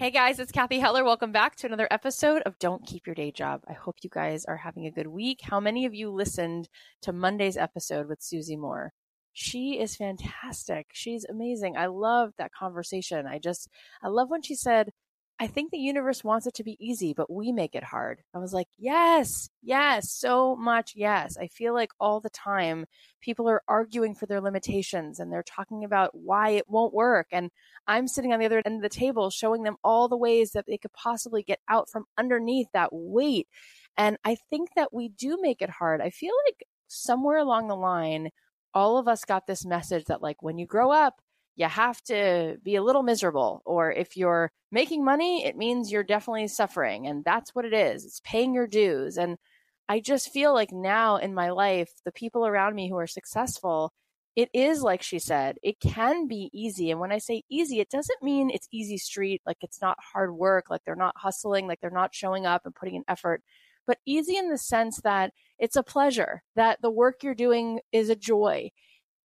Hey guys, it's Cathy Heller. Welcome back to another episode of Don't Keep Your Day Job. I hope you guys are having a good week. How many of you listened to Monday's episode with Susie Moore? She is fantastic. She's amazing. I love that conversation. I just, I love when she said, I think the universe wants it to be easy, but we make it hard. I was like, yes, yes, so much yes. I feel like all the time people are arguing for their limitations and they're talking about why it won't work. And I'm sitting on the other end of the table showing them all the ways that they could possibly get out from underneath that weight. And I think that we do make it hard. I feel like somewhere along the line, all of us got this message that, like, when you grow up, you have to be a little miserable. Or if you're making money, it means you're definitely suffering. And that's what it is it's paying your dues. And I just feel like now in my life, the people around me who are successful, it is like she said, it can be easy. And when I say easy, it doesn't mean it's easy street, like it's not hard work, like they're not hustling, like they're not showing up and putting in effort, but easy in the sense that it's a pleasure, that the work you're doing is a joy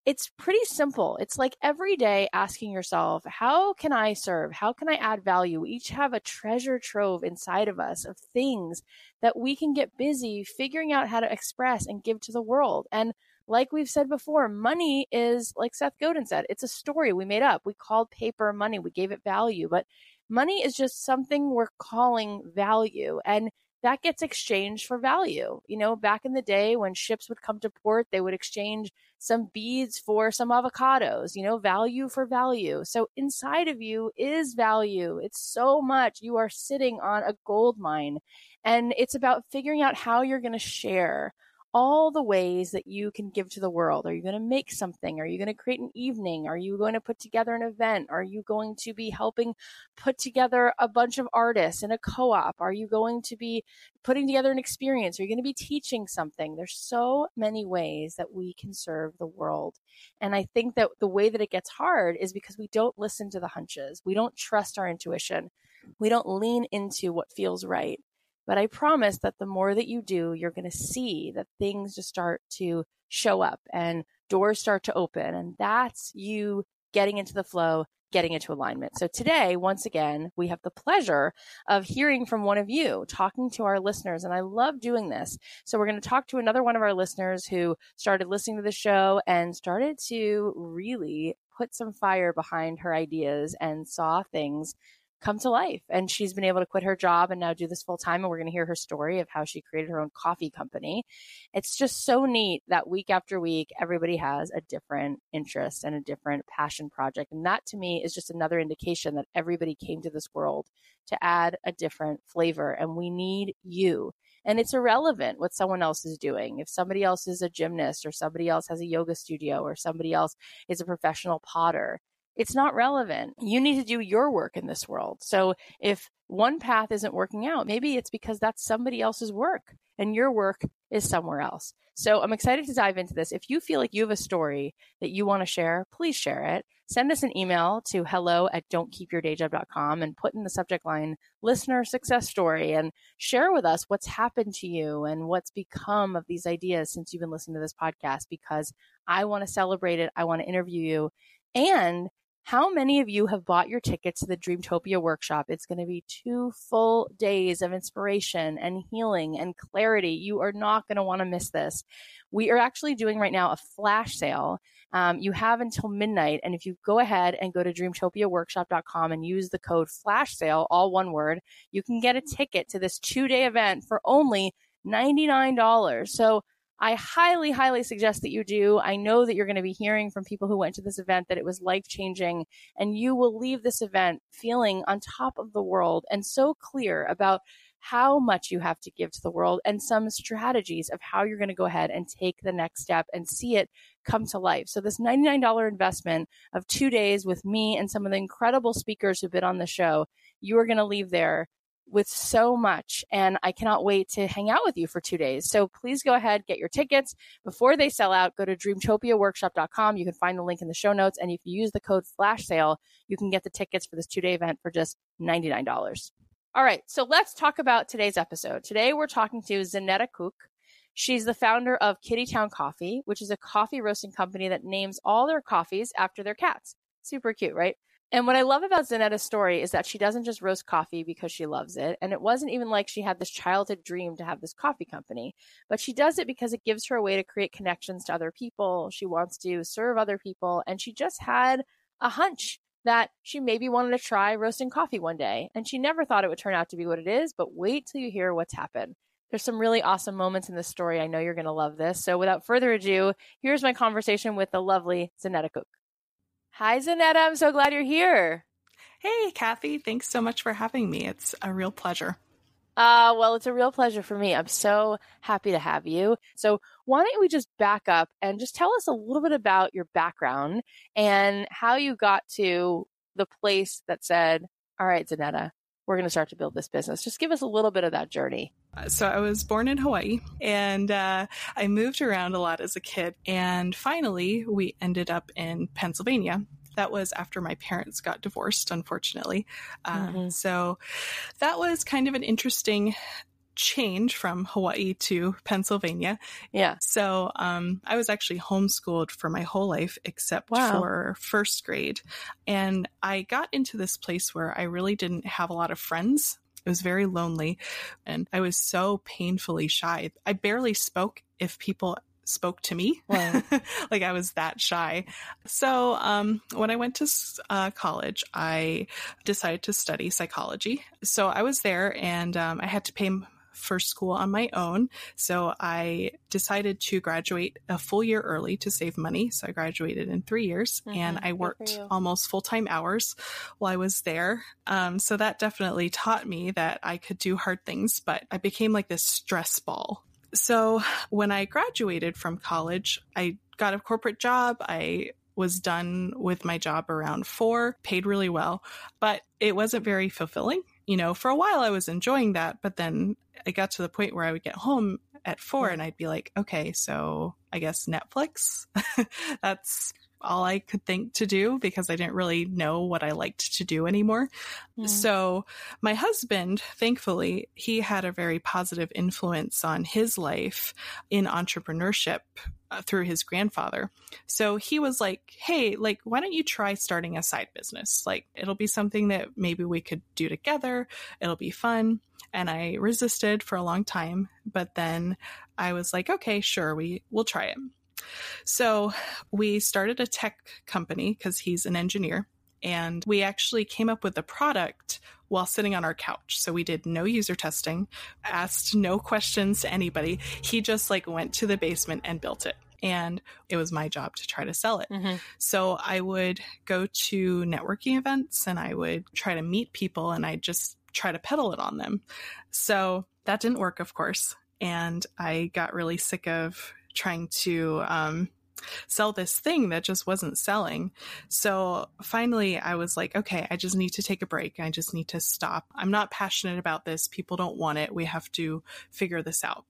it's pretty simple. It's like every day asking yourself, how can I serve? How can I add value? We each have a treasure trove inside of us of things that we can get busy figuring out how to express and give to the world. And like we've said before, money is like Seth Godin said, it's a story we made up. We called paper money, we gave it value, but money is just something we're calling value. And that gets exchanged for value. You know, back in the day when ships would come to port, they would exchange some beads for some avocados, you know, value for value. So inside of you is value. It's so much. You are sitting on a gold mine. And it's about figuring out how you're going to share all the ways that you can give to the world. Are you going to make something? Are you going to create an evening? Are you going to put together an event? Are you going to be helping put together a bunch of artists in a co op? Are you going to be putting together an experience? Are you going to be teaching something? There's so many ways that we can serve the world. And I think that the way that it gets hard is because we don't listen to the hunches, we don't trust our intuition, we don't lean into what feels right. But I promise that the more that you do, you're going to see that things just start to show up and doors start to open. And that's you getting into the flow, getting into alignment. So today, once again, we have the pleasure of hearing from one of you, talking to our listeners. And I love doing this. So we're going to talk to another one of our listeners who started listening to the show and started to really put some fire behind her ideas and saw things come to life. And she's been able to quit her job and now do this full time. And we're going to hear her story of how she created her own coffee company. It's just so neat that week after week, everybody has a different interest and a different passion project. And that to me is just another indication that everybody came to this world to add a different flavor. And we need you. And it's irrelevant what someone else is doing. If somebody else is a gymnast or somebody else has a yoga studio or somebody else is a professional potter, it's not relevant. You need to do your work in this world. So if one path isn't working out, maybe it's because that's somebody else's work and your work is somewhere else. So I'm excited to dive into this. If you feel like you have a story that you want to share, please share it. Send us an email to hello at don'tkeepyourdayjob.com and put in the subject line listener success story and share with us what's happened to you and what's become of these ideas since you've been listening to this podcast because I want to celebrate it. I want to interview you. And how many of you have bought your tickets to the Dreamtopia workshop? It's going to be two full days of inspiration and healing and clarity. You are not going to want to miss this. We are actually doing right now a flash sale. Um, you have until midnight. And if you go ahead and go to dreamtopiaworkshop.com and use the code flash sale, all one word, you can get a ticket to this two day event for only $99. So I highly, highly suggest that you do. I know that you're going to be hearing from people who went to this event that it was life changing and you will leave this event feeling on top of the world and so clear about how much you have to give to the world and some strategies of how you're going to go ahead and take the next step and see it come to life. So this $99 investment of two days with me and some of the incredible speakers who've been on the show, you are going to leave there with so much and I cannot wait to hang out with you for two days. So please go ahead, get your tickets before they sell out. Go to dreamtopiaworkshop.com. You can find the link in the show notes. And if you use the code flash sale, you can get the tickets for this two day event for just $99. All right. So let's talk about today's episode. Today we're talking to Zanetta Kok. She's the founder of Kittytown Coffee, which is a coffee roasting company that names all their coffees after their cats. Super cute, right? And what I love about Zanetta's story is that she doesn't just roast coffee because she loves it. And it wasn't even like she had this childhood dream to have this coffee company, but she does it because it gives her a way to create connections to other people. She wants to serve other people. And she just had a hunch that she maybe wanted to try roasting coffee one day. And she never thought it would turn out to be what it is, but wait till you hear what's happened. There's some really awesome moments in this story. I know you're going to love this. So without further ado, here's my conversation with the lovely Zanetta Kok. Hi, Zanetta. I'm so glad you're here. Hey, Cathy. Thanks so much for having me. It's a real pleasure. Uh, well, it's a real pleasure for me. I'm so happy to have you. So, why don't we just back up and just tell us a little bit about your background and how you got to the place that said, All right, Zanetta, we're going to start to build this business. Just give us a little bit of that journey. So I was born in Hawaii and uh, I moved around a lot as a kid. And finally, we ended up in Pennsylvania. That was after my parents got divorced, unfortunately. Uh, mm-hmm. So that was kind of an interesting change from Hawaii to Pennsylvania. Yeah. So um, I was actually homeschooled for my whole life except wow. for first grade. And I got into this place where I really didn't have a lot of friends. It was very lonely and I was so painfully shy. I barely spoke if people spoke to me. Wow. like I was that shy. So, um, when I went to uh, college, I decided to study psychology. So I was there and um, I had to pay for school on my own. So I decided to graduate a full year early to save money. So I graduated in three years mm-hmm. and I worked almost full time hours while I was there. Um, so that definitely taught me that I could do hard things, but I became like this stress ball So when I graduated from college, I got a corporate job. I was done with my job around four, paid really well, but it wasn't very fulfilling. You know, for a while I was enjoying that, but then I got to the point where I would get home at four and I'd be like, okay, so I guess Netflix. That's all I could think to do because I didn't really know what I liked to do anymore. Mm. So my husband, thankfully, he had a very positive influence on his life in entrepreneurship uh, through his grandfather. So he was like, Hey, like, why don't you try starting a side business? Like, it'll be something that maybe we could do together. It'll be fun. And I resisted for a long time, but then I was like, okay, sure, we will try it. So we started a tech company because he's an engineer and we actually came up with the product while sitting on our couch. So we did no user testing, asked no questions to anybody. He just like went to the basement and built it. And it was my job to try to sell it. Mm-hmm. So I would go to networking events and I would try to meet people and I just try to peddle it on them. So that didn't work, of course. And I got really sick of trying to um, sell this thing that just wasn't selling. So finally, I was like, okay, I just need to take a break. I just need to stop. I'm not passionate about this. People don't want it. We have to figure this out.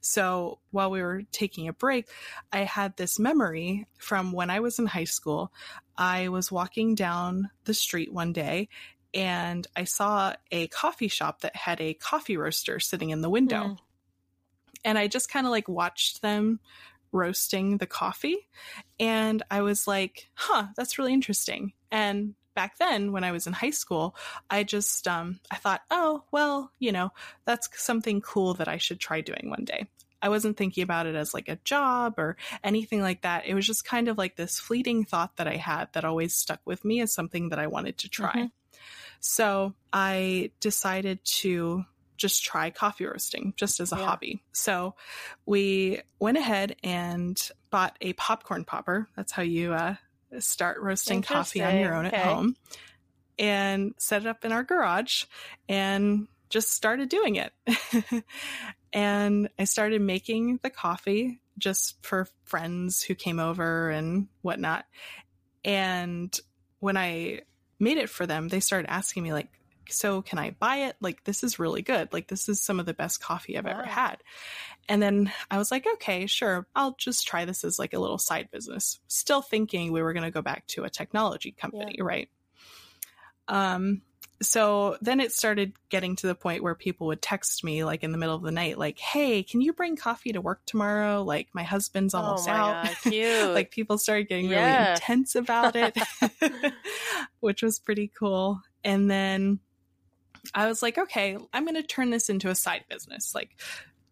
So while we were taking a break, I had this memory from when I was in high school. I was walking down the street one day and I saw a coffee shop that had a coffee roaster sitting in the window. Mm. And I just kind of like watched them roasting the coffee. And I was like, huh, that's really interesting. And back then when I was in high school, I just, um, I thought, oh, well, you know, that's something cool that I should try doing one day. I wasn't thinking about it as like a job or anything like that. It was just kind of like this fleeting thought that I had that always stuck with me as something that I wanted to try. Mm-hmm. So I decided to just try coffee roasting just as a yeah. hobby. So we went ahead and bought a popcorn popper. That's how you uh, start roasting coffee on your own okay. at home and set it up in our garage and just started doing it. and I started making the coffee just for friends who came over and whatnot. And when I made it for them, they started asking me like, so can I buy it? Like, this is really good. Like, this is some of the best coffee I've wow. ever had. And then I was like, okay, sure. I'll just try this as like a little side business. Still thinking we were going to go back to a technology company, yeah. right? Um, so then it started getting to the point where people would text me like in the middle of the night, like, Hey, can you bring coffee to work tomorrow? Like my husband's oh almost oh out. God, cute. like people started getting yeah. really intense about it, which was pretty cool. And then I was like, okay, I'm going to turn this into a side business. Like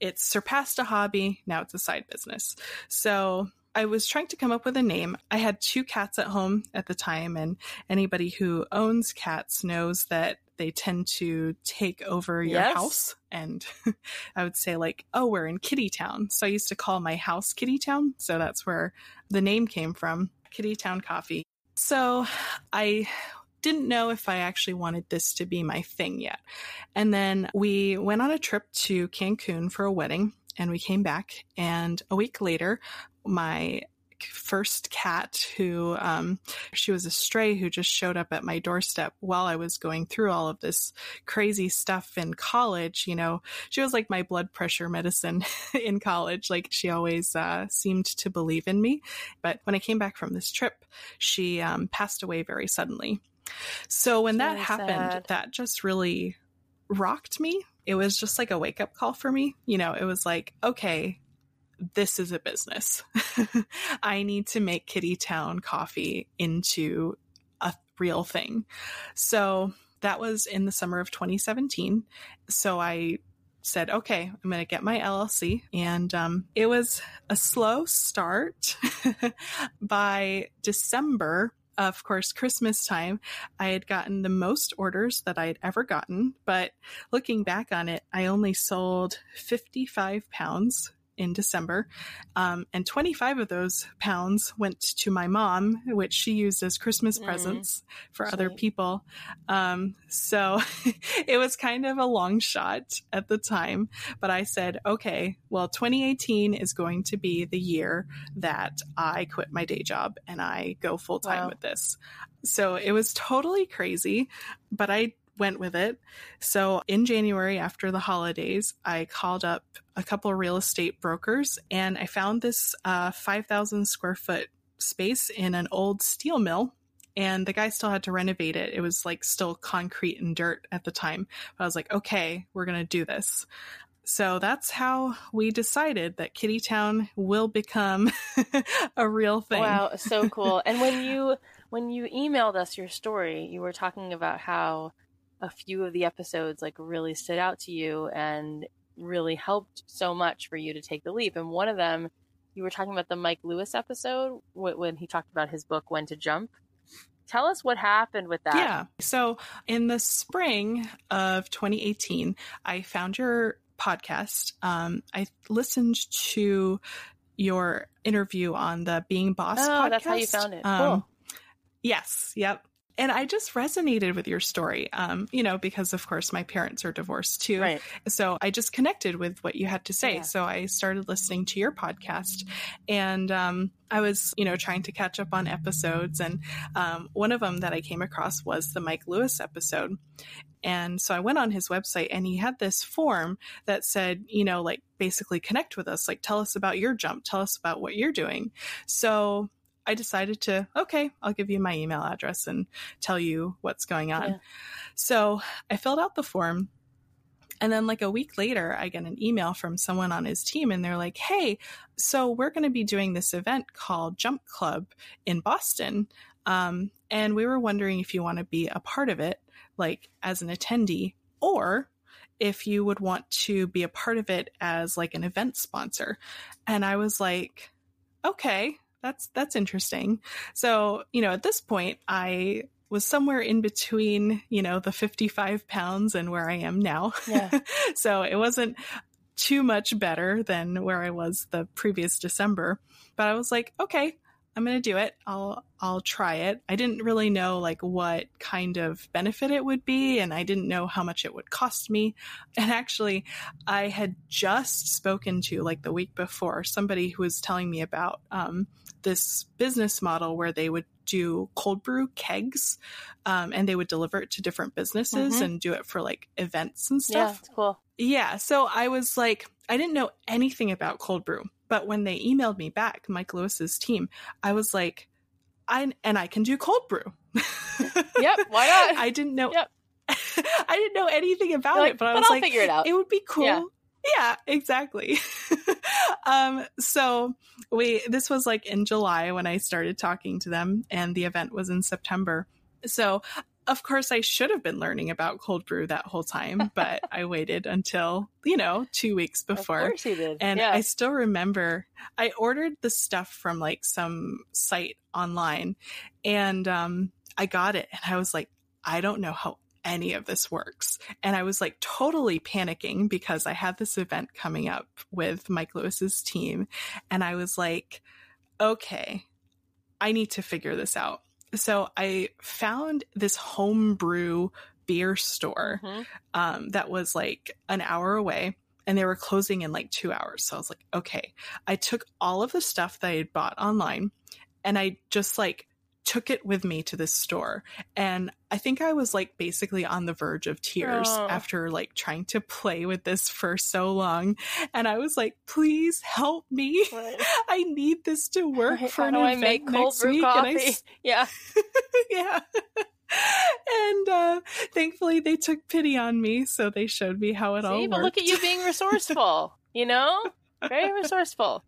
it's surpassed a hobby. Now it's a side business. So I was trying to come up with a name. I had two cats at home at the time, and anybody who owns cats knows that they tend to take over your yes. house. And I would say, like, oh, we're in Kitty Town. So I used to call my house Kitty Town. So that's where the name came from Kitty Town Coffee. So I didn't know if I actually wanted this to be my thing yet. And then we went on a trip to Cancun for a wedding and we came back and a week later, my first cat who um, she was a stray who just showed up at my doorstep while I was going through all of this crazy stuff in college. You know, she was like my blood pressure medicine in college. Like she always uh, seemed to believe in me. But when I came back from this trip, she um, passed away very suddenly. So when that happened, sad. that just really rocked me. It was just like a wake up call for me. You know, it was like, okay, this is a business. I need to make Kitty Town coffee into a real thing. So that was in the summer of 2017. So I said, okay, I'm going to get my LLC. And um, it was a slow start. By December, of course, Christmas time, I had gotten the most orders that I had ever gotten. But looking back on it, I only sold 55 pounds in December. Um, and 25 of those pounds went to my mom, which she used as Christmas mm, presents for sweet. other people. Um, so it was kind of a long shot at the time, but I said, okay, well, 2018 is going to be the year that I quit my day job and I go full time wow. with this. So it was totally crazy, but I went with it. So in January after the holidays, I called up a couple of real estate brokers and I found this uh, 5,000 square foot space in an old steel mill. And the guy still had to renovate it. It was like still concrete and dirt at the time. But I was like, okay, we're going to do this. So that's how we decided that Kittytown will become a real thing. Wow, so cool. and when you when you emailed us your story, you were talking about how a few of the episodes like really stood out to you and really helped so much for you to take the leap. And one of them, you were talking about the Mike Lewis episode when he talked about his book, When to Jump. Tell us what happened with that. Yeah. So in the spring of 2018, I found your podcast. Um, I listened to your interview on the Being Boss oh, podcast. that's how you found it. Um, cool. Yes. Yep and I just resonated with your story, um, you know, because of course my parents are divorced too. Right. So I just connected with what you had to say. Yeah. So I started listening to your podcast and, um, I was, you know, trying to catch up on episodes. And, um, one of them that I came across was the Mike Lewis episode. And so I went on his website and he had this form that said, you know, like basically connect with us, like tell us about your jump, tell us about what you're doing. So I decided to, okay, I'll give you my email address and tell you what's going on. Yeah. So I filled out the form. And then, like a week later, I get an email from someone on his team, and they're like, Hey, so we're going to be doing this event called Jump Club in Boston. Um, and we were wondering if you want to be a part of it, like as an attendee, or if you would want to be a part of it as like an event sponsor. And I was like, okay, that's that's interesting. So, you know, at this point, I was somewhere in between, you know, the 55 pounds and where I am now. Yeah. so it wasn't too much better than where I was the previous December. But I was like, okay, I'm going to do it. I'll I'll try it. I didn't really know like what kind of benefit it would be and I didn't know how much it would cost me. And actually, I had just spoken to like the week before somebody who was telling me about um, this business model where they would do cold brew kegs um, and they would deliver it to different businesses mm-hmm. and do it for like events and stuff. Yeah, cool. Yeah, so I was like I didn't know anything about cold brew. But when they emailed me back, Mike Lewis's team, I was like, I and I can do cold brew. yep, why not? I didn't know. Yep. I didn't know anything about like, it, but I was I'll like, figure it out. It would be cool. Yeah, yeah exactly. um, so we this was like in July when I started talking to them, and the event was in September. So of course, I should have been learning about cold brew that whole time, but I waited until, you know, two weeks before. Of course you did. And yeah. I still remember I ordered the stuff from like some site online and um, I got it and I was like, I don't know how any of this works. And I was like totally panicking because I had this event coming up with Mike Lewis's team. And I was like, okay, I need to figure this out. So I found this homebrew beer store mm-hmm. um, that was like an hour away and they were closing in like two hours. So I was like, okay. I took all of the stuff that I had bought online and I just like took it with me to this store. And I think I was like basically on the verge of tears oh. after like trying to play with this for so long. And I was like, please help me. Right. I need this to work right. for How an event make next week. Coffee? And I, yeah. yeah. and uh, thankfully they took pity on me, so they showed me how it See, all worked. But look at you being resourceful, you know? Very resourceful.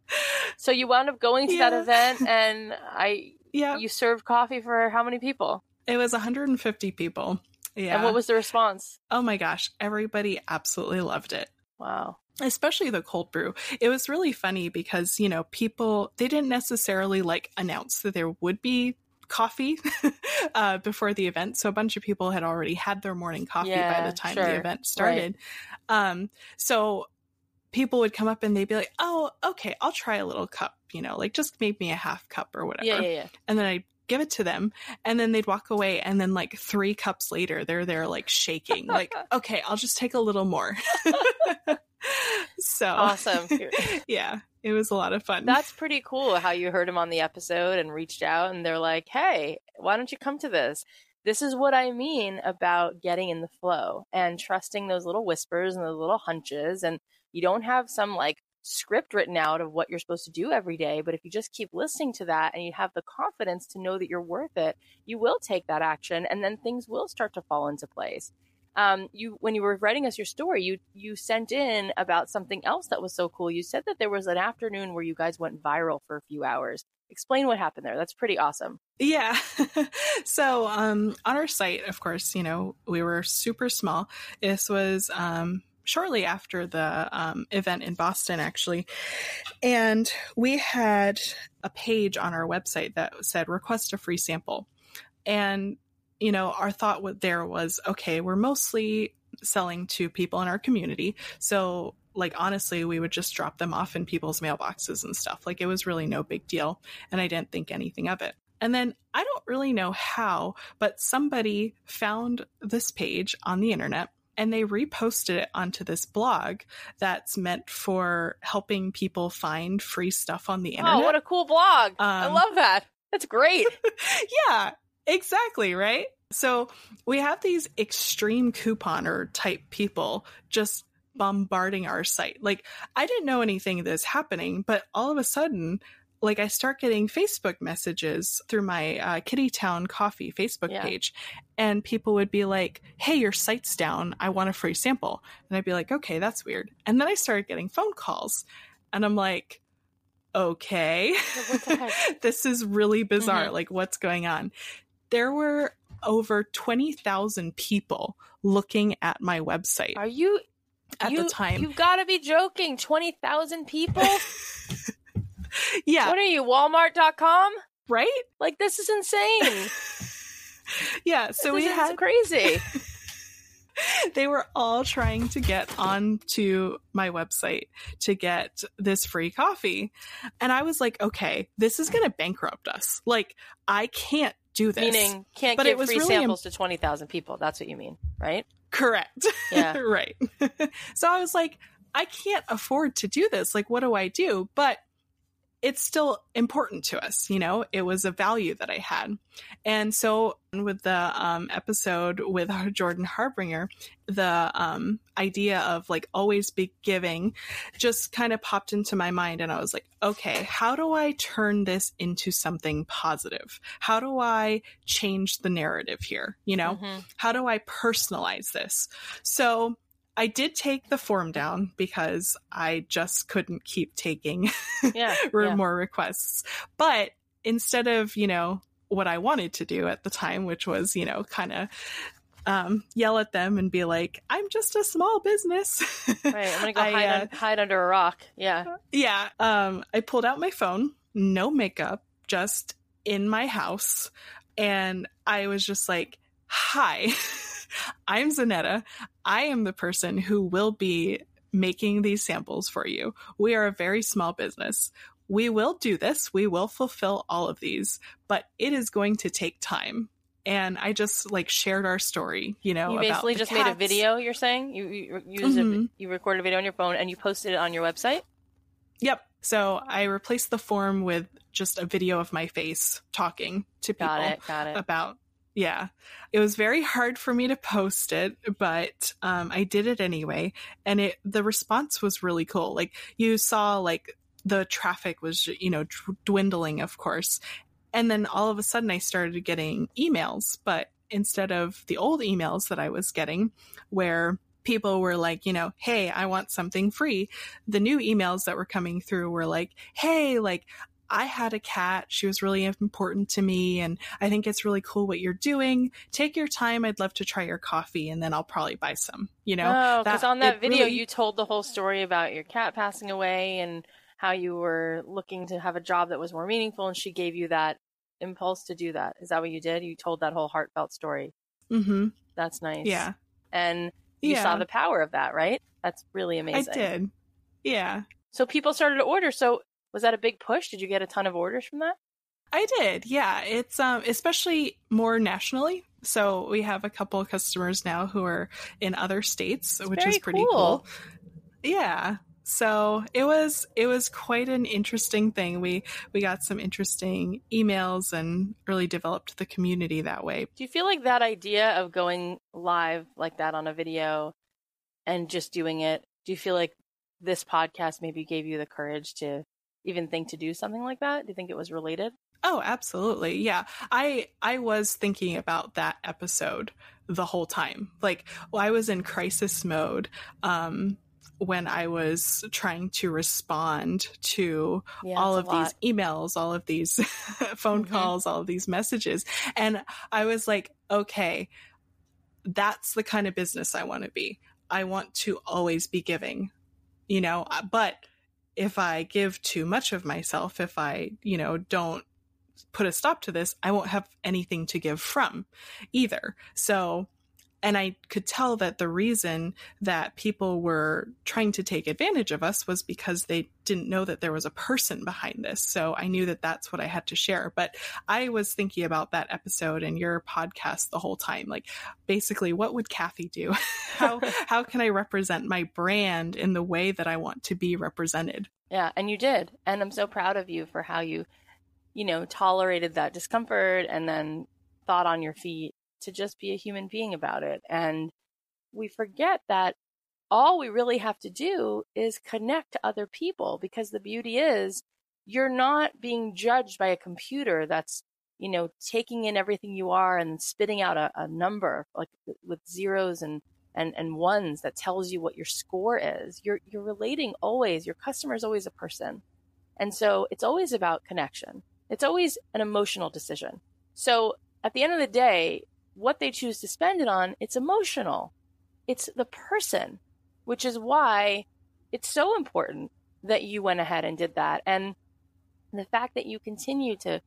So you wound up going to yeah. that event and I yeah. You served coffee for how many people? It was 150 people. Yeah. And what was the response? Oh my gosh, everybody absolutely loved it. Wow. Especially the cold brew. It was really funny because, you know, people, they didn't necessarily like announce that there would be coffee uh, before the event. So a bunch of people had already had their morning coffee yeah, by the time sure. the event started. Right. Um, so people would come up and they'd be like, "Oh, okay, I'll try a little cup, you know, like just make me a half cup or whatever." Yeah, yeah, yeah. And then I give it to them and then they'd walk away and then like 3 cups later they're there like shaking like, "Okay, I'll just take a little more." so Awesome. yeah, it was a lot of fun. That's pretty cool how you heard him on the episode and reached out and they're like, "Hey, why don't you come to this?" This is what I mean about getting in the flow and trusting those little whispers and those little hunches and you don't have some like script written out of what you're supposed to do every day, but if you just keep listening to that and you have the confidence to know that you're worth it, you will take that action and then things will start to fall into place. Um, you when you were writing us your story, you you sent in about something else that was so cool. You said that there was an afternoon where you guys went viral for a few hours. Explain what happened there. That's pretty awesome. Yeah. so um, on our site, of course, you know we were super small. This was um, shortly after the um, event in Boston, actually. And we had a page on our website that said request a free sample. And, you know, our thought there was okay, we're mostly selling to people in our community. So, like, honestly, we would just drop them off in people's mailboxes and stuff. Like, it was really no big deal. And I didn't think anything of it. And then I don't really know how, but somebody found this page on the internet and they reposted it onto this blog that's meant for helping people find free stuff on the internet. Oh, what a cool blog. Um, I love that. That's great. yeah, exactly, right? So we have these extreme couponer type people just bombarding our site. Like, I didn't know anything of this happening, but all of a sudden, like I start getting Facebook messages through my uh, Kitty Town Coffee Facebook yeah. page, and people would be like, "Hey, your site's down. I want a free sample." And I'd be like, "Okay, that's weird." And then I started getting phone calls, and I'm like, "Okay, this is really bizarre. Mm-hmm. Like, what's going on?" There were over twenty thousand people looking at my website. Are you? At you, the time, you've got to be joking. Twenty thousand people. yeah. What are you, Walmart.com? Right? Like, this is insane. yeah. So this we had crazy. they were all trying to get onto my website to get this free coffee. And I was like, okay, this is going to bankrupt us. Like, I can't do this. Meaning, can't but give free really samples Im- to 20,000 people. That's what you mean, right? Correct. Yeah. right. so I was like, I can't afford to do this. Like, what do I do? But it's still important to us. You know, it was a value that I had. And so with the um, episode with Jordan Harbinger, the um, idea of like always be giving just kind of popped into my mind. And I was like, okay, how do I turn this into something positive? How do I change the narrative here? You know, mm-hmm. how do I personalize this? So I did take the form down because I just couldn't keep taking yeah, yeah. more requests. But instead of, you know, what I wanted to do at the time, which was, you know, kind of um, yell at them and be like, I'm just a small business. right. I'm going to go I, hide, uh, un- hide under a rock. Yeah. Yeah. Um, I pulled out my phone, no makeup, just in my house. And I was just like, hi. I'm Zanetta. I am the person who will be making these samples for you. We are a very small business. We will do this. We will fulfill all of these, but it is going to take time. And I just like shared our story, you know. You basically just cats. made a video. You're saying you you used mm-hmm. a, you recorded a video on your phone and you posted it on your website. Yep. So I replaced the form with just a video of my face talking to people got it, got it. about yeah. It was very hard for me to post it, but um, I did it anyway. And it the response was really cool. Like you saw like the traffic was, you know, dwindling, of course. And then all of a sudden I started getting emails, but instead of the old emails that I was getting where people were like, you know, hey, I want something free. The new emails that were coming through were like, hey, like, I had a cat. She was really important to me. And I think it's really cool what you're doing. Take your time. I'd love to try your coffee and then I'll probably buy some, you know? Oh, because on that video, really... you told the whole story about your cat passing away and how you were looking to have a job that was more meaningful. And she gave you that impulse to do that. Is that what you did? You told that whole heartfelt story. Mm-hmm. That's nice. Yeah. And you yeah. saw the power of that, right? That's really amazing. I did. Yeah. So people started to order. So was that a big push? Did you get a ton of orders from that? I did. Yeah. It's um especially more nationally. So we have a couple of customers now who are in other states, That's which is pretty cool. cool. Yeah. So it was it was quite an interesting thing. We we got some interesting emails and really developed the community that way. Do you feel like that idea of going live like that on a video and just doing it, do you feel like this podcast maybe gave you the courage to even think to do something like that? Do you think it was related? Oh, absolutely. Yeah. I I was thinking about that episode the whole time. Like well, I was in crisis mode um when I was trying to respond to Yeah, all of these emails, all of these phone Mhm. calls, all of these messages. And I was like, okay, that's the kind of business I want to be. I want to always be giving, you know, uh, but if I give too much of myself, if I, you know, don't put a stop to this, I won't have anything to give from either. So, and I could tell that the reason that people were trying to take advantage of us was because they didn't know that there was a person behind this. So I knew that that's what I had to share. But I was thinking about that episode and your podcast the whole time. Like, basically, what would Cathy do? how how can I represent my brand in the way that I want to be represented? Yeah, and you did. And I'm so proud of you for how you, you know, tolerated that discomfort and then thought on your feet to just be a human being about it. And we forget that all we really have to do is connect to other people because the beauty is you're not being judged by a computer that's, you know, taking in everything you are and spitting out a, a number like with zeros and and, and ones that tells you what your score is. You're you're relating always. Your customer is always a person. And so it's always about connection. It's always an emotional decision. So at the end of the day, what they choose to spend it on, it's emotional. It's the person, which is why it's so important that you went ahead and did that. And the fact that you continue to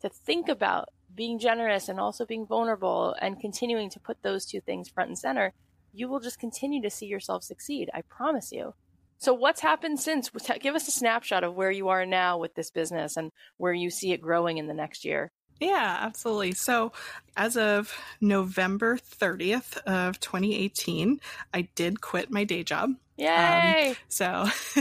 to think about being generous and also being vulnerable and continuing to put those two things front and center, you will just continue to see yourself succeed. I promise you. So, what's happened since? Give us a snapshot of where you are now with this business and where you see it growing in the next year. Yeah, absolutely. So, as of November 30th of 2018, I did quit my day job. Yay! So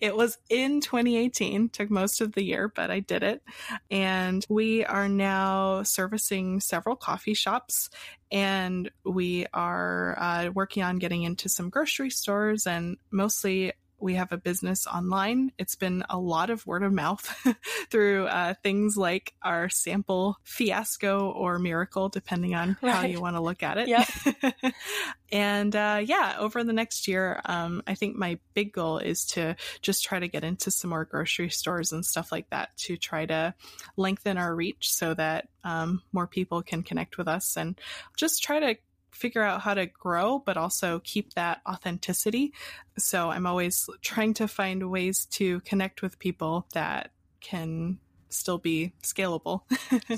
it was in 2018, took most of the year, but I did it. And we are now servicing several coffee shops and we are uh, working on getting into some grocery stores and mostly we have a business online. It's been a lot of word of mouth through uh, things like our sample fiasco or miracle, depending on how you want to look at it. Yep. and uh, yeah, over the next year, um, I think my big goal is to just try to get into some more grocery stores and stuff like that to try to lengthen our reach so that um, more people can connect with us and just try to figure out how to grow, but also keep that authenticity. So I'm always trying to find ways to connect with people that can still be scalable.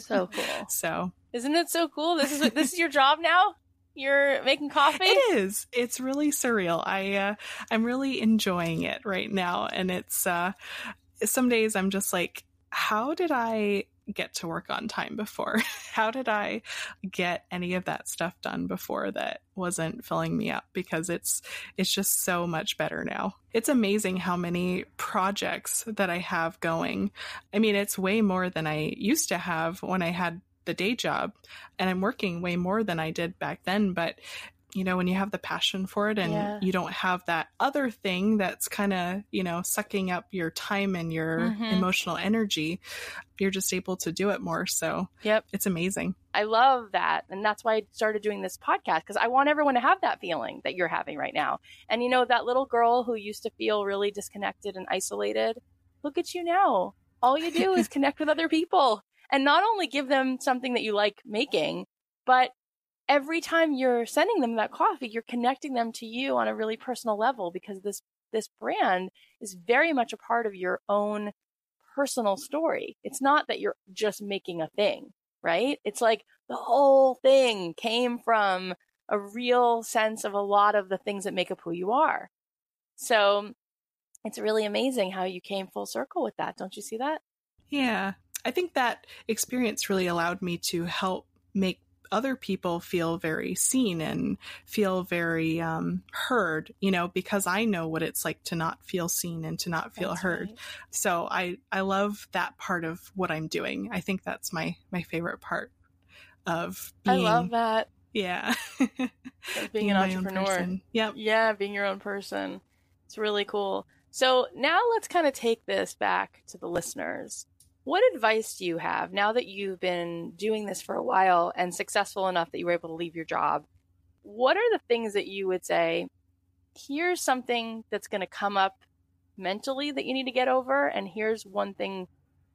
So cool. so Isn't it so cool? This is this is your job now. You're making coffee. it is. It's really surreal. I uh, I'm really enjoying it right now, and it's uh, some days I'm just like, how did I get to work on time before? how did I get any of that stuff done before that wasn't filling me up? Because it's it's just so much better now. It's amazing how many projects that I have going. I mean, it's way more than I used to have when I had the day job and I'm working way more than I did back then, but you know, when you have the passion for it and Yeah. you don't have that other thing that's kind of, you know, sucking up your time and your Mhm. emotional energy, you're just able to do it more. So Yep. it's amazing. I love that. And that's why I started doing this podcast because I want everyone to have that feeling that you're having right now. And you know, that little girl who used to feel really disconnected and isolated, look at you now. All you do is connect with other people and not only give them something that you like making, but every time you're sending them that coffee, you're connecting them to you on a really personal level because this this brand is very much a part of your own personal story. It's not that you're just making a thing right? It's like the whole thing came from a real sense of a lot of the things that make up who you are. So it's really amazing how you came full circle with that. Don't you see that? Yeah. I think that experience really allowed me to help make other people feel very seen and feel very um, heard, you know, because I know what it's like to not feel seen and to not feel that's heard. Right. So I, I love that part of what I'm doing. I think that's my, my favorite part of being. I love that. Yeah. being, being, an entrepreneur. Yep. Yeah. Being your own person. It's really cool. So now let's kind of take this back to the listeners. What advice do you have now that you've been doing this for a while and successful enough that you were able to leave your job? What are the things that you would say, here's something that's going to come up mentally that you need to get over, and here's one thing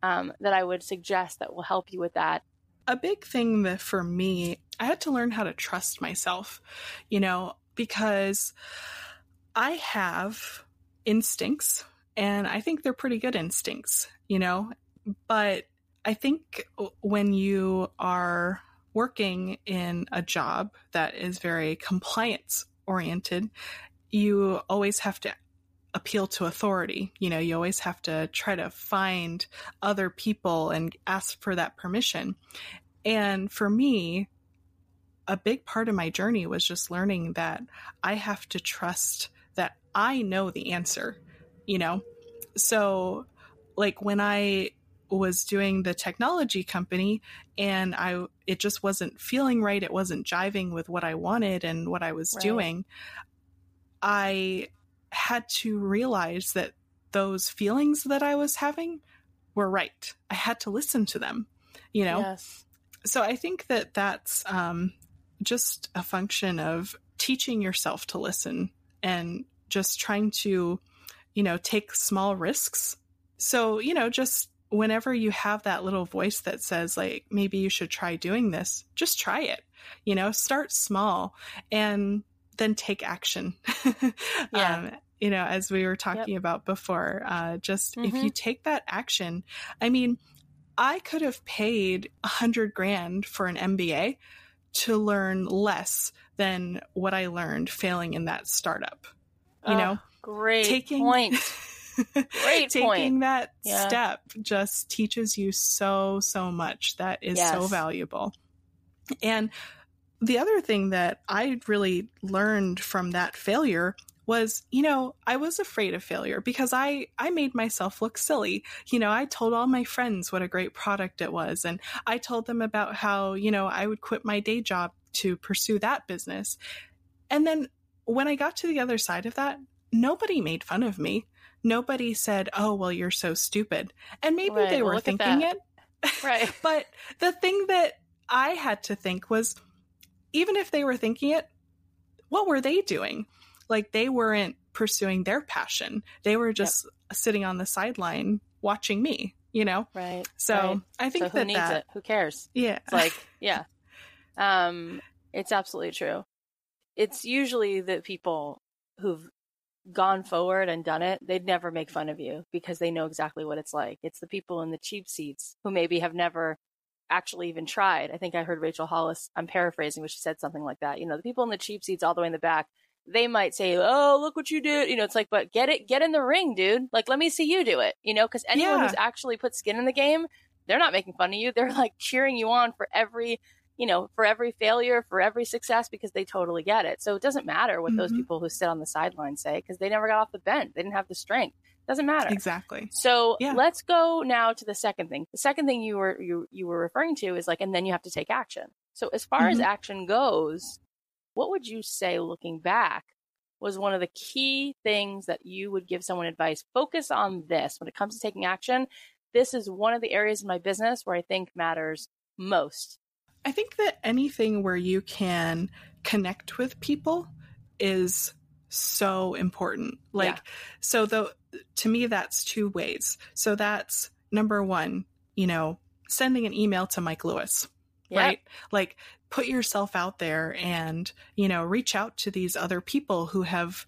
um, that I would suggest that will help you with that? A big thing that for me, I had to learn how to trust myself, you know, because I have instincts and I think they're pretty good instincts, you know, but I think when you are working in a job that is very compliance oriented, you always have to appeal to authority. You know, you always have to try to find other people and ask for that permission. And for me, a big part of my journey was just learning that I have to trust that I know the answer, you know? So, like, when I was doing the technology company and I it just wasn't feeling right. It wasn't jiving with what I wanted and what I was right. doing. I had to realize that those feelings that I was having were right. I had to listen to them, you know? Yes. So I think that that's um, just a function of teaching yourself to listen and just trying to, you know, take small risks. So, you know, just whenever you have that little voice that says like maybe you should try doing this just try it you know start small and then take action yeah. Um, you know as we were talking yep. about before uh, just mm-hmm. if you mm-hmm. take that action i mean i could have paid a hundred grand for an mba to learn less than what i learned failing in that startup you oh, know great taking point Great Taking point. that yeah. step just teaches you so, so much that is yes. so valuable. And the other thing that I really learned from that failure was you know i was afraid of failure because i i made myself look silly you know i told all my friends what a great product it was and i told them about how you know i would quit my day job to pursue that business and then when i got to the other side of that nobody made fun of me nobody said, "Oh, well, you're so stupid," and maybe right, they were thinking it. Right. but the thing that I had to think was, even if they were thinking it, what were they doing? Like they weren't pursuing their passion; they were just yep. sitting on the sideline watching me. You know, right? So right. I think so who that needs that, it? Who cares? Yeah, it's like yeah, um, it's absolutely true. It's usually the people who've gone forward and done it, they'd never make fun of you because they know exactly what it's like. It's the people in the cheap seats who maybe have never actually even tried. I think I heard Rachel Hollis, I'm paraphrasing, but she said something like that. You know, the people in the cheap seats all the way in the back, they might say, Oh, look what you did. You know, it's like, but get it, get in the ring, dude. Like, let me see you do it, you know, because anyone yeah. who's actually put skin in the game, they're not making fun of you. They're like cheering you on for every you know, for every failure, for every success, because they totally get it. So it doesn't matter what mm-hmm. those people who sit on the sideline say because they never got off the bench. They didn't have the strength. Doesn't matter. Exactly. So yeah. let's go now to the second thing. The second thing you were you you were referring to is like, and then you have to take action. So as far mm-hmm. as action goes, what would you say looking back was one of the key things that you would give someone advice? Focus on this when it comes to taking action. This is one of the areas in my business where I think matters most I think that anything where you can connect with people is so important. Like, yeah. so the, to me, that's two ways. So that's number one, you know, sending an email to Mike Lewis, yep. right? Like, put yourself out there and, you know, reach out to these other people who have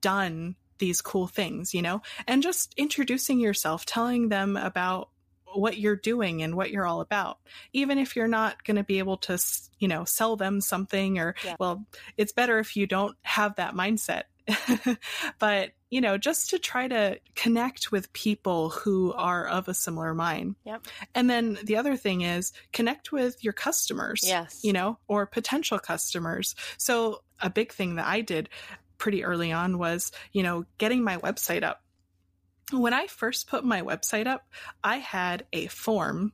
done these cool things, you know, and just introducing yourself, telling them about what you're doing and what you're all about. Even if you're not going to be able to, you know, sell them something or, yeah. well, it's better if you don't have that mindset. but you know, just to try to connect with people who are of a similar mind. Yep. And then the other thing is connect with your customers. Yes. You know, or potential customers. So a big thing that I did pretty early on was, you know, getting my website up. When I first put my website up, I had a form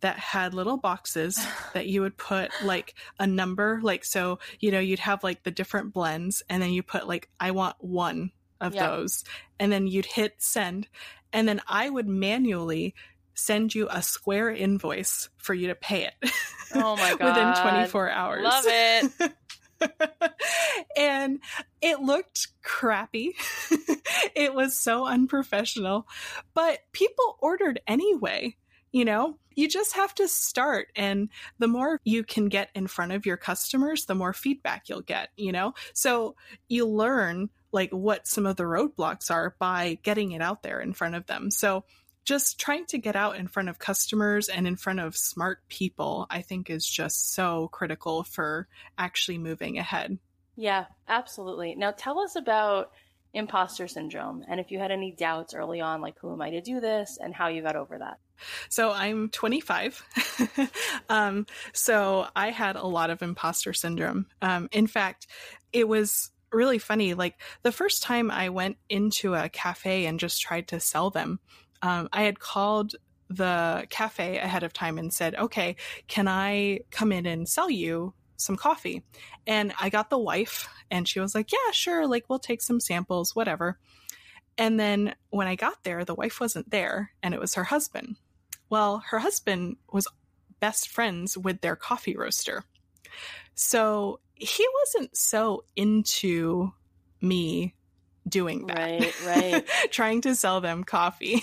that had little boxes that you would put like a number, like so, you know, you'd have like the different blends and then you put like I want one of yep. those and then you'd hit send and then I would manually send you a square invoice for you to pay it. Oh my god. within 24 hours. Love it. and it looked crappy. it was so unprofessional, but people ordered anyway. You know, you just have to start. And the more you can get in front of your customers, the more feedback you'll get, you know? So you learn like what some of the roadblocks are by getting it out there in front of them. So just trying to get out in front of customers and in front of smart people, I think is just so critical for actually moving ahead. Yeah, absolutely. Now tell us about imposter syndrome and if you had any doubts early on, like who am I to do this and how you got over that. So I'm 25. um, so I had a lot of imposter syndrome. Um, in fact, it was really funny. Like the first time I went into a cafe and just tried to sell them, um, I had called the cafe ahead of time and said, okay, can I come in and sell you some coffee? And I got the wife and she was like, yeah, sure. Like we'll take some samples, whatever. And then when I got there, the wife wasn't there and it was her husband. Well, her husband was best friends with their coffee roaster. So he wasn't so into me doing that. Right, right. Trying to sell them coffee.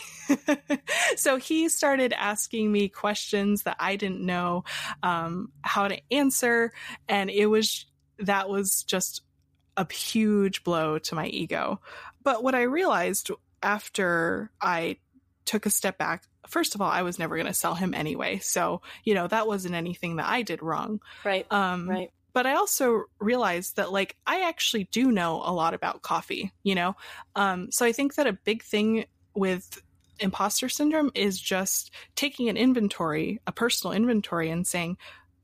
so he started asking me questions that I didn't know um, how to answer. And it was, that was just a huge blow to my ego. But what I realized after I took a step back, first of all, I was never going to sell him anyway. So, you know, that wasn't anything that I did wrong. Right. Um, right. But I also realized that like I actually do know a lot about coffee, you know? Um, so I think that a big thing with imposter syndrome is just taking an inventory, a personal inventory and saying,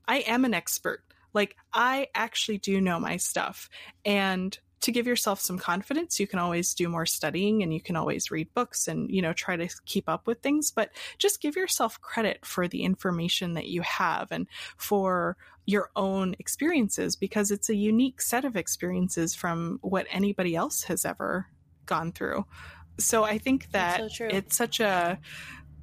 I am an expert. Like I actually do know my stuff. And to give yourself some confidence, you can always do more studying and you can always read books and, you know, try to keep up with things, but just give yourself credit for the information that you have and for your own experiences because it's a unique set of experiences from what anybody else has ever gone through. So I think that so it's such a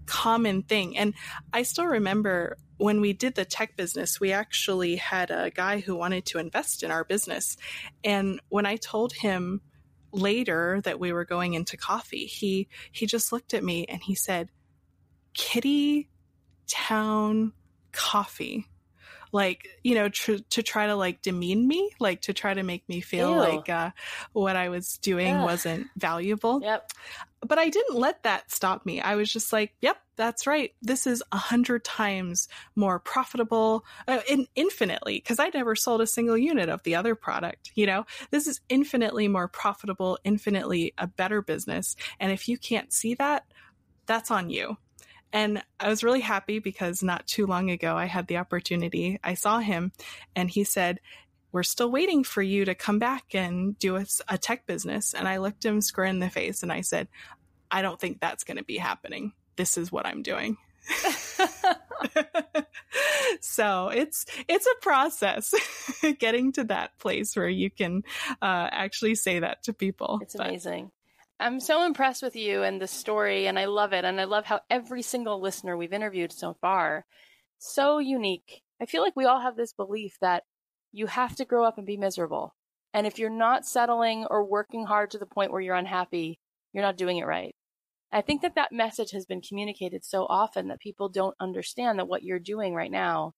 common thing. And I still remember when we did the tech business, we actually had a guy who wanted to invest in our business. And when I told him later that we were going into coffee, he, he just looked at me and he said, Kitty Town Coffee like you know tr- to try to like demean me like to try to make me feel Ew. like uh, what i was doing Ugh. wasn't valuable yep but i didn't let that stop me. I was just like yep that's right. This is a hundred times more profitable uh, in- infinitely because i never sold a single unit of the other product you know? This is infinitely more profitable infinitely a better business. And if you can't see that that's on you. And I was really happy because not too long ago I had the opportunity. I saw him and he said, we're still waiting for you to come back and do a, a tech business. And I looked him square in the face and I said, I don't think that's going to be happening. This is what I'm doing. so it's it's a process getting to that place where you can uh, actually say that to people. It's but. amazing. I'm so impressed with you and the story, and I love it. And I love how every single listener we've interviewed so far, so unique. I feel like we all have this belief that you have to grow up and be miserable. And if you're not settling or working hard to the point where you're unhappy, you're not doing it right. I think that that message has been communicated so often that people don't understand that what you're doing right now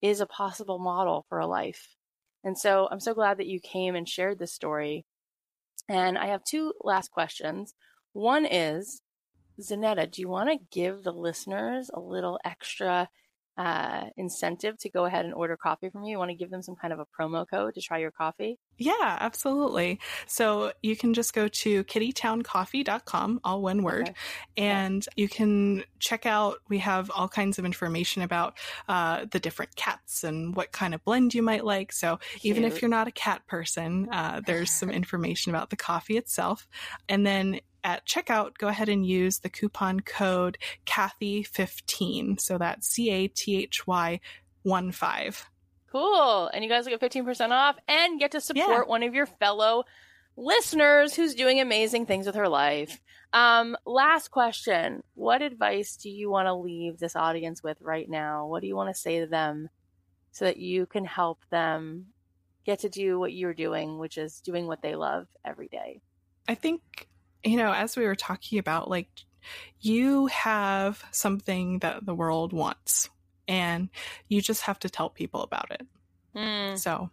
is a possible model for a life. And so I'm so glad that you came and shared this story and I have two last questions. One is, Zanetta, do you want to give the listeners a little extra uh, incentive to go ahead and order coffee from you? You want to give them some kind of a promo code to try your coffee? Yeah, absolutely. So you can just go to kittytowncoffee.com, all one word, okay. and you can check out. We have all kinds of information about uh, the different cats and what kind of blend you might like. So Cute. even if you're not a cat person, uh, there's some information about the coffee itself. And then at checkout, go ahead and use the coupon code Cathy15. So that's C A T H Y 1 5. Cool. And you guys will get 15% off and get to support yeah. one of your fellow listeners who's doing amazing things with her life. Um, last question. What advice do you want to leave this audience with right now? What do you want to say to them so that you can help them get to do what you're doing, which is doing what they love every day? I think you know, as we were talking about, like, you have something that the world wants, and you just have to tell people about it. Mm. So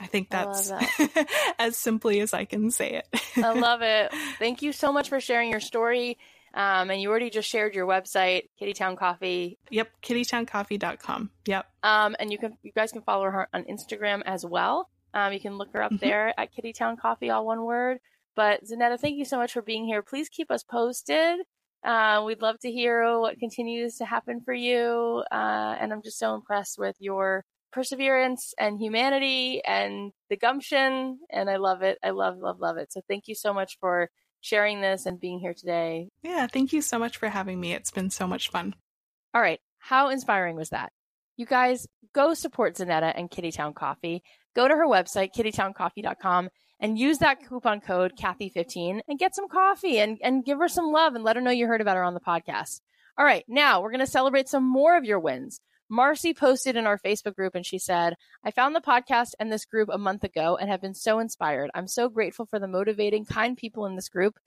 I think that's I that. as simply as I can say it. I love it. Thank you so much for sharing your story. Um, and you already just shared your website, Kittytown Coffee. Yep, kittytowncoffee.com. Yep. Um, and you can you guys can follow her on Instagram as well. Um, you can look her up mm-hmm. there at Kittytown Coffee, all one word. But Zanetta, thank you so much for being here. Please keep us posted. Uh, we'd love to hear what continues to happen for you. Uh, and I'm just so impressed with your perseverance and humanity and the gumption. And I love it. I love, love, love it. So thank you so much for sharing this and being here today. Yeah, thank you so much for having me. It's been so much fun. All right. How inspiring was that? You guys go support Zanetta and Kittytown Coffee. Go to her website, kittytowncoffee.com and use that coupon code Cathy15 and get some coffee and, and give her some love and let her know you heard about her on the podcast. All right, now we're going to celebrate some more of your wins. Marcy posted in our Facebook group and she said, I found the podcast and this group a month ago and have been so inspired. I'm so grateful for the motivating, kind people in this group.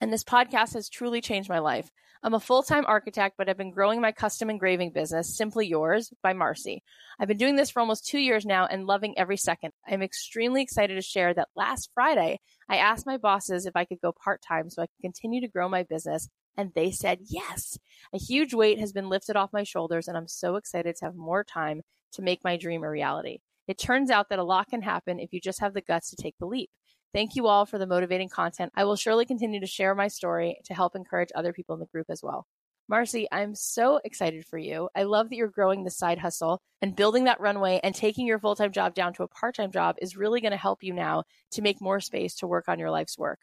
And this podcast has truly changed my life. I'm a full time architect, but I've been growing my custom engraving business, Simply Yours by Marcy. I've been doing this for almost two years now and loving every second. I'm extremely excited to share that last Friday, I asked my bosses if I could go part time so I could continue to grow my business. And they said yes. A huge weight has been lifted off my shoulders, and I'm so excited to have more time to make my dream a reality. It turns out that a lot can happen if you just have the guts to take the leap. Thank you all for the motivating content. I will surely continue to share my story to help encourage other people in the group as well. Marcy, I'm so excited for you. I love that you're growing the side hustle and building that runway and taking your full time job down to a part time job is really going to help you now to make more space to work on your life's work.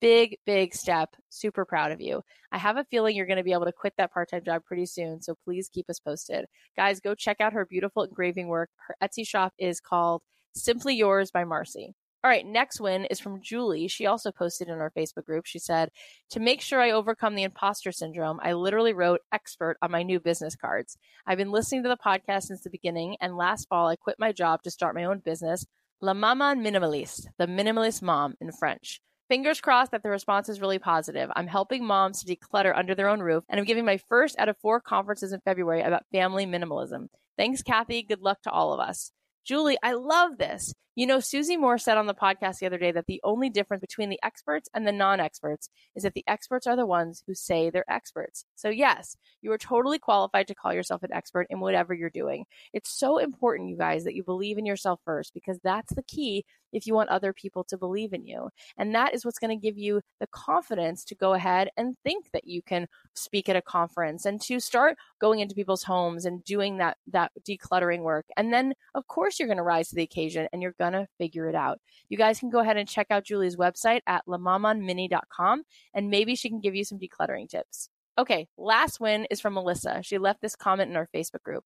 Big, big step. Super proud of you. I have a feeling you're going to be able to quit that part time job pretty soon. So please keep us posted. Guys, go check out her beautiful engraving work. Her Etsy shop is called Simply Yours by Marcy. All right, next win is from Julie. She also posted in our Facebook group. She said, To make sure I overcome the imposter syndrome, I literally wrote expert on my new business cards. I've been listening to the podcast since the beginning, and last fall I quit my job to start my own business, La Maman Minimaliste, the minimalist mom in French. Fingers crossed that the response is really positive. I'm helping moms to declutter under their own roof, and I'm giving my first out of four conferences in February about family minimalism. Thanks, Cathy. Good luck to all of us. Julie, I love this. You know, Susie Moore said on the podcast the other day that the only difference between the experts and the non experts is that the experts are the ones who say they're experts. So, yes, you are totally qualified to call yourself an expert in whatever you're doing. It's so important, you guys, that you believe in yourself first because that's the key if you want other people to believe in you. And that is what's going to give you the confidence to go ahead and think that you can speak at a conference and to start going into people's homes and doing that that decluttering work. And then of course you're going to rise to the occasion and you're going to figure it out. You guys can go ahead and check out Julie's website at lamamanmini.com and maybe she can give you some decluttering tips. Okay, last win is from Melissa. She left this comment in our Facebook group.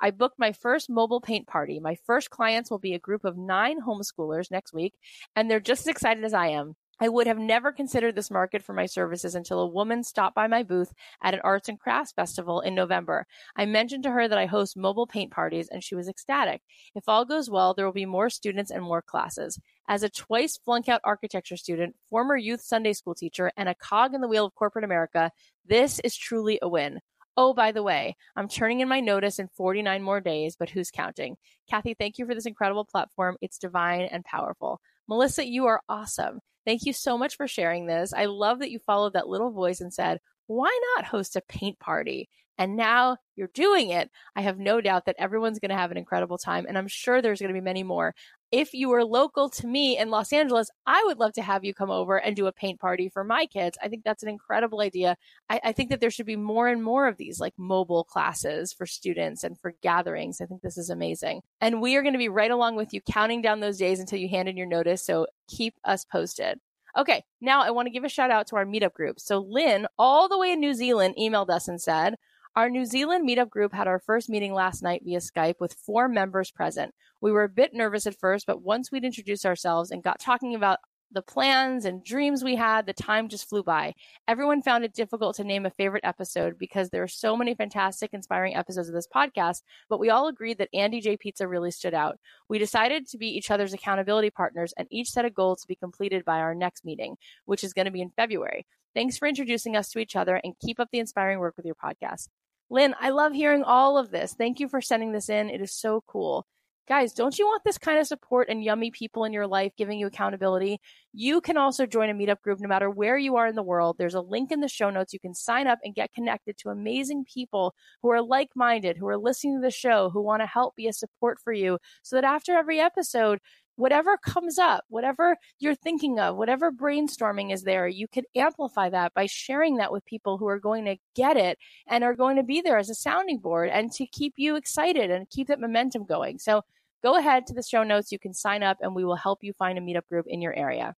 I booked my first mobile paint party. My first clients will be a group of nine homeschoolers next week, and they're just as excited as I am. I would have never considered this market for my services until a woman stopped by my booth at an arts and crafts festival in November. I mentioned to her that I host mobile paint parties and she was ecstatic. If all goes well, there will be more students and more classes. As a twice flunk out architecture student, former youth Sunday school teacher, and a cog in the wheel of corporate America, this is truly a win. Oh, by the way, I'm turning in my notice in 49 more days, but who's counting? Cathy, thank you for this incredible platform. It's divine and powerful. Melissa, you are awesome. Thank you so much for sharing this. I love that you followed that little voice and said, why not host a paint party? And now you're doing it. I have no doubt that everyone's going to have an incredible time. And I'm sure there's going to be many more. If you are local to me in Los Angeles, I would love to have you come over and do a paint party for my kids. I think that's an incredible idea. I, I think that there should be more and more of these like mobile classes for students and for gatherings. I think this is amazing. And we are going to be right along with you, counting down those days until you hand in your notice. So keep us posted. Okay, now I want to give a shout out to our meetup group. So Lynn, all the way in New Zealand, emailed us and said, our New Zealand meetup group had our first meeting last night via Skype with four members present. We were a bit nervous at first, but once we'd introduced ourselves and got talking about the plans and dreams we had, the time just flew by. Everyone found it difficult to name a favorite episode because there are so many fantastic, inspiring episodes of this podcast, but we all agreed that Andy J. Pizza really stood out. We decided to be each other's accountability partners and each set a goal to be completed by our next meeting, which is going to be in February. Thanks for introducing us to each other and keep up the inspiring work with your podcast. Lynn, I love hearing all of this. Thank you for sending this in. It is so cool. Guys, don't you want this kind of support and yummy people in your life giving you accountability? You can also join a meetup group no matter where you are in the world. There's a link in the show notes. You can sign up and get connected to amazing people who are like minded, who are listening to the show, who want to help be a support for you so that after every episode, whatever comes up, whatever you're thinking of, whatever brainstorming is there, you can amplify that by sharing that with people who are going to get it and are going to be there as a sounding board and to keep you excited and keep that momentum going. So go ahead to the show notes. You can sign up and we will help you find a meetup group in your area.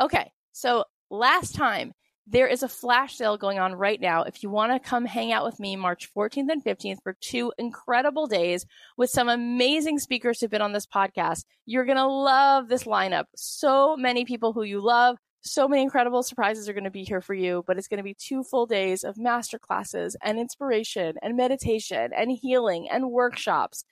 Okay. So last time, there is a flash sale going on right now. If you want to come hang out with me March 14th and 15th for two incredible days with some amazing speakers who've been on this podcast, you're going to love this lineup. So many people who you love. So many incredible surprises are going to be here for you, but it's going to be two full days of master classes and inspiration and meditation and healing and workshops.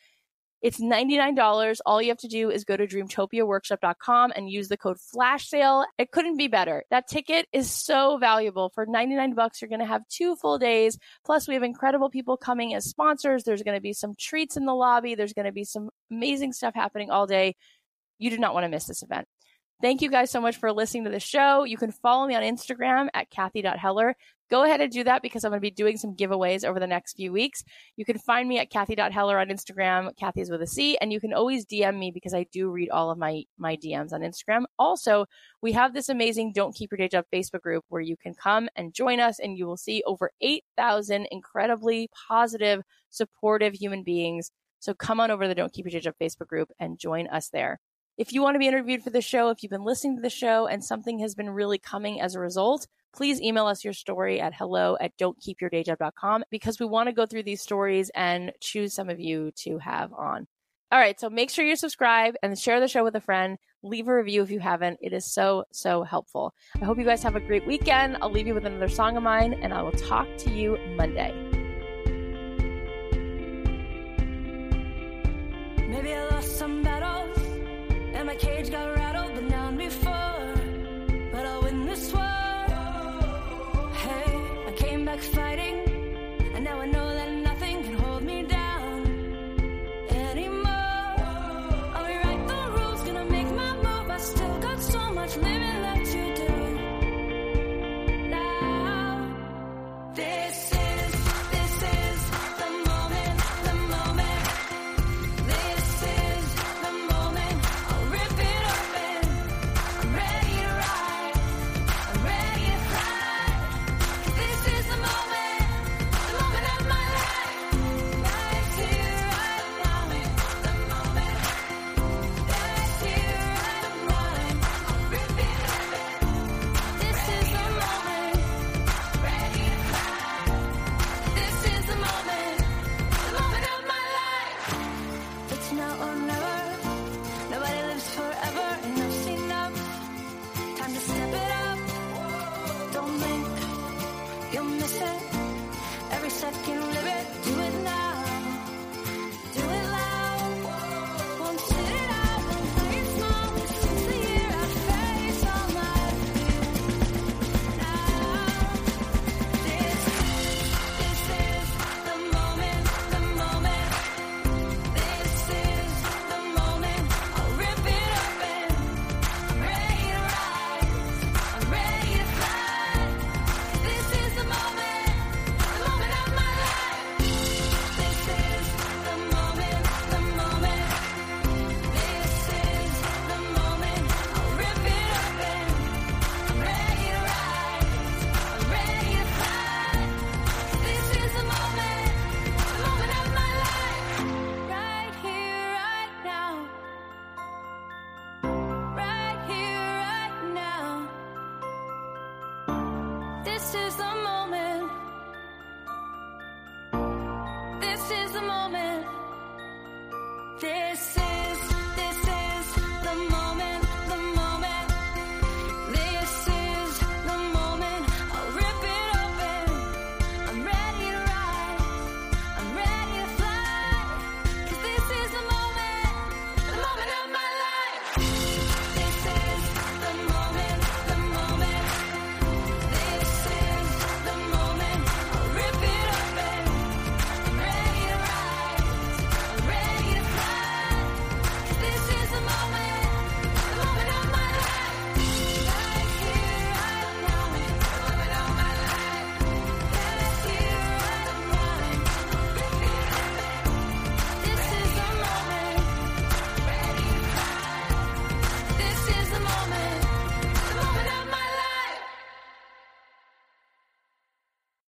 It's $99. All you have to do is go to dreamtopiaworkshop.com and use the code flash sale. It couldn't be better. That ticket is so valuable. For 99 bucks, you're going to have two full days. Plus, we have incredible people coming as sponsors. There's going to be some treats in the lobby. There's going to be some amazing stuff happening all day. You do not want to miss this event. Thank you guys so much for listening to the show. You can follow me on Instagram at Cathy.Heller. Go ahead and do that because I'm going to be doing some giveaways over the next few weeks. You can find me at Cathy.Heller on Instagram. Cathy's with a C. And you can always DM me because I do read all of my, my DMs on Instagram. Also, we have this amazing Don't Keep Your Day Job Facebook group where you can come and join us and you will see over 8,000 incredibly positive, supportive human beings. So come on over to the Don't Keep Your Day Job Facebook group and join us there. If you want to be interviewed for the show, if you've been listening to the show and something has been really coming as a result, please email us your story at hello at don'tkeepyourdayjob.com because we want to go through these stories and choose some of you to have on. All right, so make sure you subscribe and share the show with a friend. Leave a review if you haven't. It is so, so helpful. I hope you guys have a great weekend. I'll leave you with another song of mine, and I will talk to you Monday. Maybe I lost some battles and my cage got rattled, but now